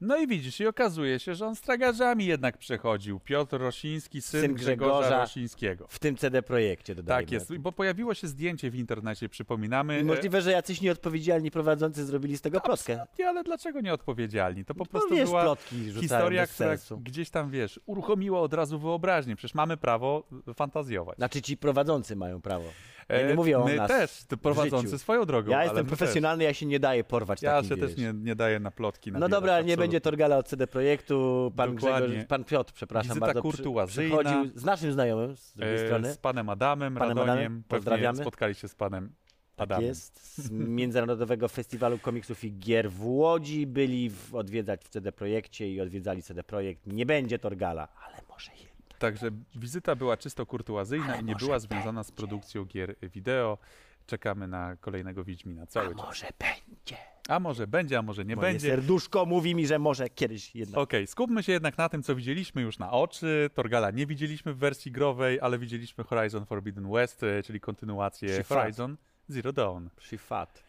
No i widzisz, i okazuje się, że on z tragarzami jednak przechodził. Piotr Rosiński, syn, Syn Grzegorza, Grzegorza. Rosińskiego. W tym CD projekcie dodajmy. Tak jest, bo pojawiło się zdjęcie w internecie, przypominamy. Możliwe, że jacyś nieodpowiedzialni prowadzący zrobili z tego plotkę. Absolutnie, ale dlaczego nieodpowiedzialni? To po Bo prostu wiesz, była historia, która sensu. gdzieś tam, wiesz, uruchomiła od razu wyobraźnię. Przecież mamy prawo fantazjować. Znaczy ci prowadzący mają prawo. E, Ja nie mówię o My nas też, ty prowadzący życiu. swoją drogą. Ja jestem profesjonalny, ja się nie daję porwać Też. Ja się też nie, nie daję na plotki. No nabierać, dobra, ale nie będzie Torgala od CD Projektu. Pan. Grzegorz, pan Piotr, przepraszam Wizyta bardzo. kurtuazyjna. przychodził z naszym znajomym z drugiej E, strony. Z panem Adamem, Panem Radoniem. Adamem, pozdrawiamy. spotkali się z panem Tak Adamem. jest. Z Międzynarodowego Festiwalu Komiksów i Gier w Łodzi byli w, odwiedzać w CD Projekcie i odwiedzali CD Projekt. Nie będzie Torgala, ale może jednak. Także wizyta była czysto kurtuazyjna Ale i nie była związana z produkcją gier wideo. Czekamy na kolejnego Wiedźmina A cały czas. może będzie. A może będzie, a może nie Moje będzie. serduszko mówi mi, że może kiedyś jednak. Okej, skupmy się jednak na tym, co widzieliśmy już na oczy. Torgala nie widzieliśmy w wersji growej, ale widzieliśmy Horizon Forbidden West, e, czyli kontynuację. Horizon Zero Dawn. Shifat.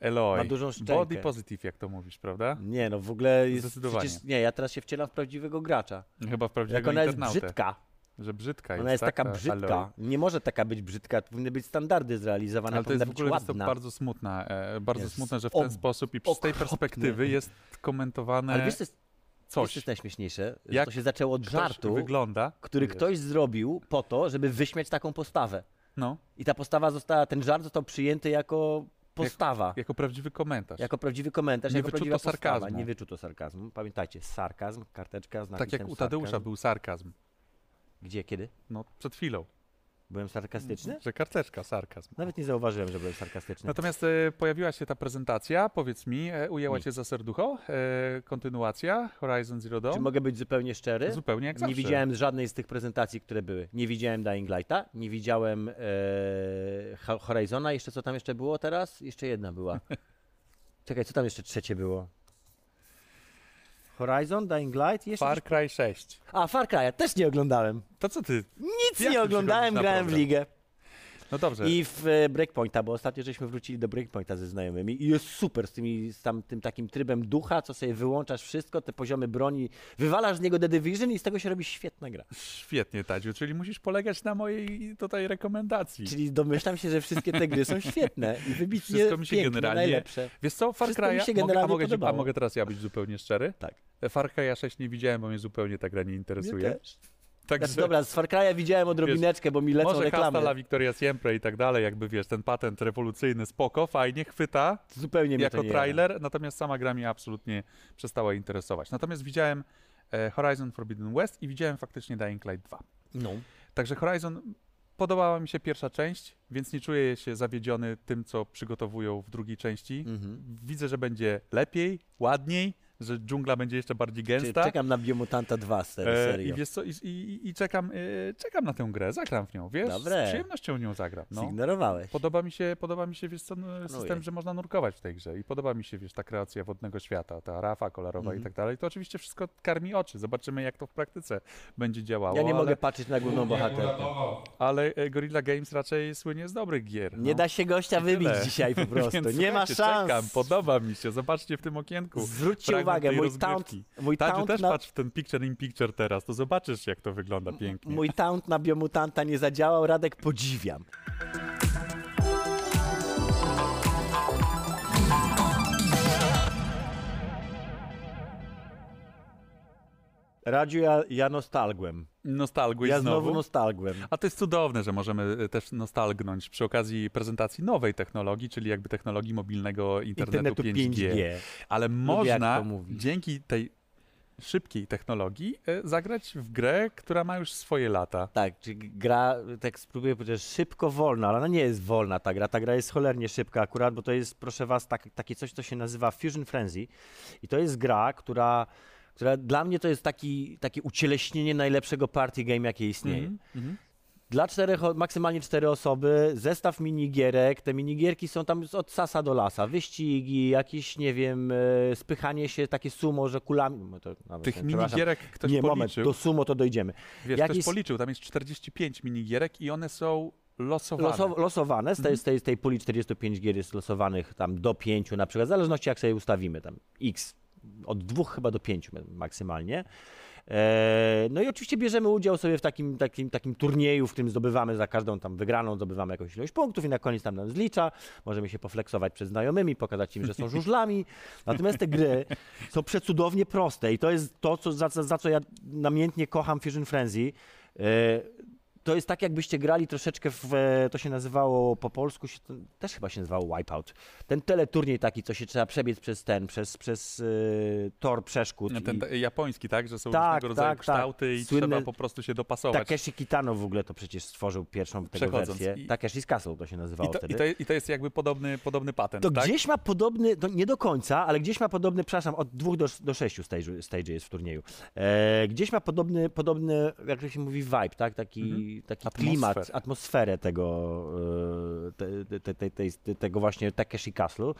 Eloy. Ma dużą szczękę. Body positive, jak to mówisz, prawda? Nie no, w ogóle jest Zdecydowanie. przecież, nie, ja teraz się wcielam w prawdziwego gracza. Chyba w prawdziwego Jak ona jest internautę. brzydka, Że brzydka ona jest tak, taka ta brzydka. Eloy. Nie może taka być brzydka, powinny być standardy zrealizowane, Ale to jest powinna w ogóle być jest to ładna. bardzo smutne, e, bardzo Jest smutne, że w ten ob- sposób i z tej okropne. perspektywy jest komentowane Ale wiesz, co jest, wiesz, co coś. jest najśmieszniejsze? Że Jak to się zaczęło od Ktoś żartu, wygląda. który wiesz, ktoś zrobił po to, żeby wyśmiać taką postawę. No, I ta postawa została, ten żart został przyjęty jako postawa. jako prawdziwy komentarz. Jako prawdziwy komentarz, Nie jako wyczuto sarkazmu. Nie wyczuto sarkazmu. Pamiętajcie, sarkazm, karteczka z tak jak u Tadeusza sarkazm. był sarkazm. Gdzie, kiedy? No, przed chwilą. Byłem sarkastyczny? Że karteczka, sarkazm. Nawet nie zauważyłem, że byłem sarkastyczny. Natomiast e, pojawiła się ta prezentacja, powiedz mi, e, ujęła Nie. cię za serducho, e, kontynuacja Horizon Zero Dawn. Czy mogę być zupełnie szczery? Zupełnie jak Nie zawsze. widziałem żadnej z tych prezentacji, które były. Nie widziałem Dying Lighta, nie widziałem e, Ho- Horizona. Jeszcze co tam jeszcze było teraz? Jeszcze jedna była. Czekaj, co tam jeszcze trzecie było? Horizon, Dying Light? Jeszcze Far Cry 6. coś- A, Far Cry, też nie oglądałem. To co ty? Nic Jak nie oglądałem, grałem w ligę. No dobrze. I w e, Breakpointa, bo ostatnio żeśmy wrócili do Breakpointa ze znajomymi i jest super z, tymi, z tam, tym takim trybem ducha, co sobie wyłączasz wszystko, te poziomy broni, wywalasz z niego The Division i z tego się robi świetna gra. Świetnie, Tadziu, czyli musisz polegać na mojej tutaj rekomendacji. Czyli domyślam się, że wszystkie te gry są świetne i wybitnie Wszystko mi się piękne, generalnie- najlepsze. Wiesz co, Far mi Cry'a, mogę, a, mogę, a mogę teraz ja być zupełnie szczery? Tak. Far Cry'a 6 nie widziałem, bo mnie zupełnie ta gra nie interesuje. Mnie też. Także Znaczy, dobra, z Far Cry'a widziałem odrobineczkę, bo mi lecą może reklamy. Hasta La Victoria Siempre i tak dalej, jakby wiesz, ten patent rewolucyjny, spoko, fajnie, chwyta Zupełnie jako nie trailer, natomiast sama gra mnie absolutnie przestała interesować. Natomiast widziałem e, Horizon Forbidden West i widziałem faktycznie Dying Light 2. jara. No. Także Horizon podobała mi się pierwsza część, więc nie czuję się zawiedziony tym, co przygotowują w drugiej części. Mhm. Widzę, że będzie lepiej, ładniej, że dżungla będzie jeszcze bardziej gęsta. czekam na Biomutanta 2 z E, serii. I wiesz co, i, i, i czekam, e, czekam na tę grę, zagram w nią, wiesz? Dobre. Z przyjemnością w nią zagram. No. Zignorowałeś. Podoba mi się, podoba mi się, wiesz co, no, system, że można nurkować w tej grze i podoba mi się, wiesz, ta kreacja wodnego świata, ta rafa kolorowa Mhm. i tak dalej. To oczywiście wszystko karmi oczy. Zobaczymy, jak to w praktyce będzie działało. Ja nie ale, mogę patrzeć na główną bohaterkę. Ale e, Gorilla Games raczej słynie z dobrych gier. Nie no. da się gościa wybić Tyle. dzisiaj po prostu. Nie ma szans. Czekam, podoba mi się. Zobaczcie w tym okienku. Zwróćcie fragment uwagę. Mój taunt, mój Tadziu, taunt też na... patrz w ten picture in picture teraz, to zobaczysz, jak to wygląda pięknie. Mój taunt na biomutanta nie zadziałał, Radek podziwiam. Radziu, ja, ja nostalgłem. Nostalguj Ja znowu. znowu nostalgłem. A to jest cudowne, że możemy e, też nostalgnąć przy okazji prezentacji nowej technologii, czyli jakby technologii mobilnego internetu, Internetu 5G. 5G. Ale można dzięki tej szybkiej technologii e, zagrać w grę, która ma już swoje lata. Tak, czy gra, tak spróbuję powiedzieć, szybko wolna, ale ona nie jest wolna ta gra. Ta gra jest cholernie szybka akurat, bo to jest, proszę was, tak, takie coś, co się nazywa Fusion Frenzy. I to jest gra, która, która dla mnie to jest taki, takie ucieleśnienie najlepszego party game, jakie istnieje. Mhm, mhm. Dla czterech, maksymalnie cztery osoby, zestaw minigierek. Te minigierki są tam od sasa do lasa. Wyścigi, jakieś, nie wiem, e, spychanie się, takie sumo, że kulami. no To, nawet Tych nie, minigierek ktoś Nie, moment, policzył. do sumo to dojdziemy. Wiesz, jakieś- ktoś policzył, tam jest 45 minigierek i one są losowane. Loso, losowane, z tej, Mhm. z, tej, z tej puli 45 gier jest losowanych tam do 5 na przykład, w zależności jak sobie ustawimy, tam x, od dwóch chyba do 5 maksymalnie. E, no i oczywiście bierzemy udział sobie w takim, takim, takim turnieju, w którym zdobywamy za każdą tam wygraną, zdobywamy jakąś ilość punktów i na koniec tam nam zlicza. Możemy się pofleksować przed znajomymi, pokazać im, że są żużlami. Natomiast te gry są przecudownie proste i to jest to, co, za, za, za co ja namiętnie kocham Fusion Frenzy. To jest tak, jakbyście grali troszeczkę w, e, to się nazywało po polsku, się, też chyba się nazywało Wipeout. Ten teleturniej taki, co się trzeba przebiec przez ten, przez, przez e, tor przeszkód. Ten i- japoński, tak? Że są Tak, różnego rodzaju tak, tak. kształty i Słynne- trzeba po prostu się dopasować. Takeshi Kitano w ogóle to przecież stworzył pierwszą tego wersję. I- Takeshi's Castle to się I nazywało to, wtedy. i, to, I to jest jakby podobny, podobny patent, To tak? gdzieś ma podobny, to nie do końca, ale gdzieś ma podobny, przepraszam, od dwóch do, do sześciu stage, stage jest w turnieju. E, gdzieś ma podobny, podobny, jak to się mówi, vibe, tak? Taki, Mhm. Taki Atmosferę. klimat, atmosferę tego, e, te, te, te, te, te, tego właśnie Takeshi Castle.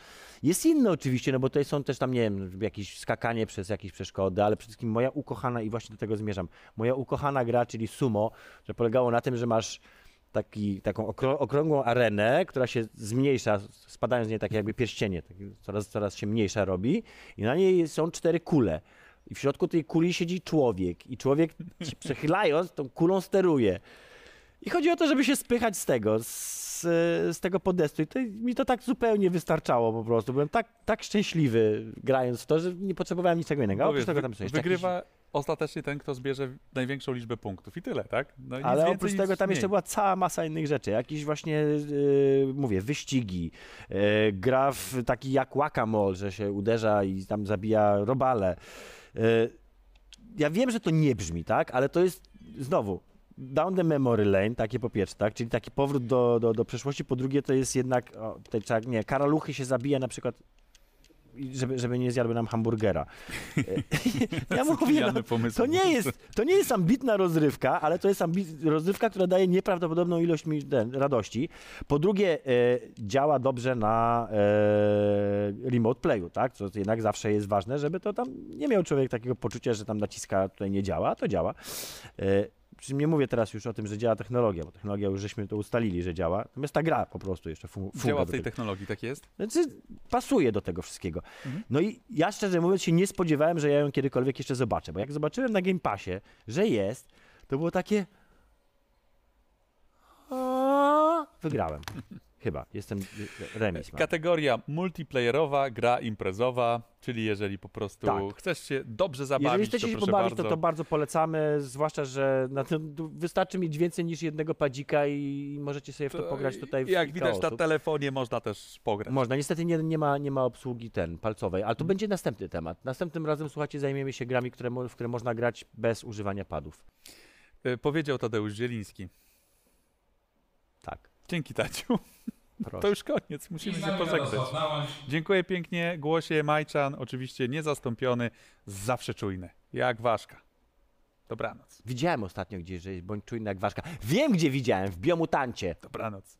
Jest inny oczywiście, no bo to są też tam, nie wiem, jakieś skakanie przez jakieś przeszkody, ale przede wszystkim moja ukochana, i właśnie do tego zmierzam, moja ukochana gra, czyli sumo, że polegało na tym, że masz taki, taką okrą- okrągłą arenę, która się zmniejsza, spadają z niej takie jakby pierścienie, takie coraz, coraz się mniejsza robi i na niej są cztery kule. I w środku tej kuli siedzi człowiek i człowiek przechylając tą kulą steruje. I chodzi o to, żeby się spychać z tego, z, z tego podestu. I to, mi to tak zupełnie wystarczało po prostu. Byłem tak, tak szczęśliwy grając w to, że nie potrzebowałem niczego innego. Bo oprócz tego tam jeszcze wygrywa ostatecznie ten, kto zbierze największą liczbę punktów i tyle, tak? No, Ale oprócz tego tam mniej. jeszcze była cała masa innych rzeczy. Jakieś właśnie, yy, mówię, wyścigi, yy, gra w taki jak whack-a-mole, że się uderza i tam zabija robale. Yy, ja wiem, że to nie brzmi, tak? Ale to jest, znowu, down the memory lane, takie po pierwsze, tak? Czyli taki powrót do, do, do przeszłości. Po drugie, to jest jednak, o, tutaj trzeba, nie, karaluchy się zabija na przykład żeby, żeby nie zjadły nam hamburgera. ja mówię, no, pomysł. to nie jest, to nie jest ambitna rozrywka, ale to jest ambi- rozrywka, która daje nieprawdopodobną ilość mi ten, radości. Po drugie, e, działa dobrze na e, remote playu, tak? Co jednak zawsze jest ważne, żeby to tam nie miał człowiek takiego poczucia, że tam naciska tutaj nie działa, a to działa. E, przy czym nie mówię teraz już o tym, że działa technologia, bo technologia już żeśmy to ustalili, że działa. Natomiast ta gra po prostu jeszcze fun- funga Działa w tej technologii, tak jest? Znaczy, pasuje do tego wszystkiego. Mhm. No i ja szczerze mówiąc się nie spodziewałem, że ja ją kiedykolwiek jeszcze zobaczę, bo jak zobaczyłem na Game Passie, że jest, to było takie... Wygrałem. Chyba. Jestem remis. mam. Kategoria multiplayerowa, gra imprezowa, czyli jeżeli po prostu Tak. chcesz się dobrze zabawić, Jeżeli chcecie to się pobawić, bardzo. to to bardzo polecamy, zwłaszcza, że na tym wystarczy mieć więcej niż jednego padzika i możecie sobie w to, pograć tutaj w Jak widać na osób. telefonie można też pograć. Można, niestety nie, nie, ma, nie ma obsługi ten, palcowej, ale to Mhm. będzie następny temat. Następnym razem, słuchajcie, zajmiemy się grami, które, w które można grać bez używania padów. Y, Powiedział Tadeusz Zieliński. Tak, Dzięki Taciu. proszę. To już koniec, musimy się pożegnać. Dziękuję pięknie. Głosie Majczan, oczywiście niezastąpiony, zawsze czujny. Jak ważka. Dobranoc. Widziałem ostatnio gdzieś, że jest bądź czujny jak ważka. Wiem, gdzie widziałem, w Biomutancie. Dobranoc.